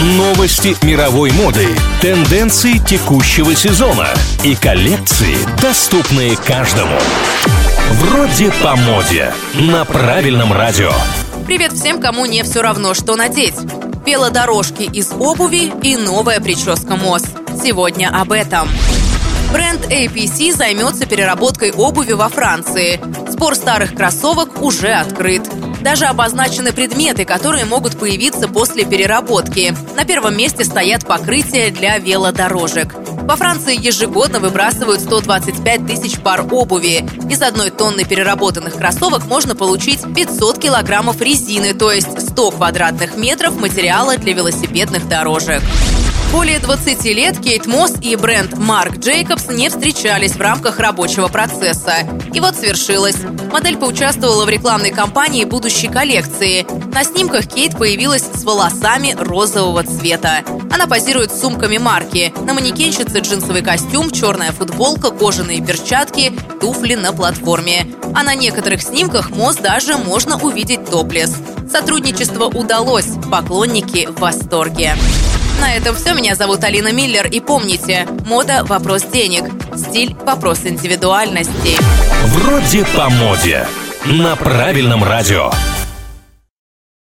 Новости мировой моды, тенденции текущего сезона и коллекции, доступные каждому. Вроде по моде. На правильном радио. Привет всем, кому не все равно, что надеть. Велодорожки из обуви и новая прическа МОЗ. Сегодня об этом. Бренд APC займется переработкой обуви во Франции. Спор старых кроссовок уже открыт. Даже обозначены предметы, которые могут появиться после переработки. На первом месте стоят покрытия для велодорожек. Во Франции ежегодно выбрасывают 125 тысяч пар обуви. Из одной тонны переработанных кроссовок можно получить 500 килограммов резины, то есть 100 квадратных метров материала для велосипедных дорожек. Более 20 лет Кейт Мосс и бренд Марк Джейкобс не встречались в рамках рабочего процесса. И вот свершилось. Модель поучаствовала в рекламной кампании будущей коллекции. На снимках Кейт появилась с волосами розового цвета. Она позирует с сумками марки. На манекенщице джинсовый костюм, черная футболка, кожаные перчатки, туфли на платформе. А на некоторых снимках Мосс даже можно увидеть топлес. Сотрудничество удалось. Поклонники в восторге. На этом все. Меня зовут Алина Миллер. И помните, мода – вопрос денег. Стиль – вопрос индивидуальности. Вроде по моде. На правильном радио.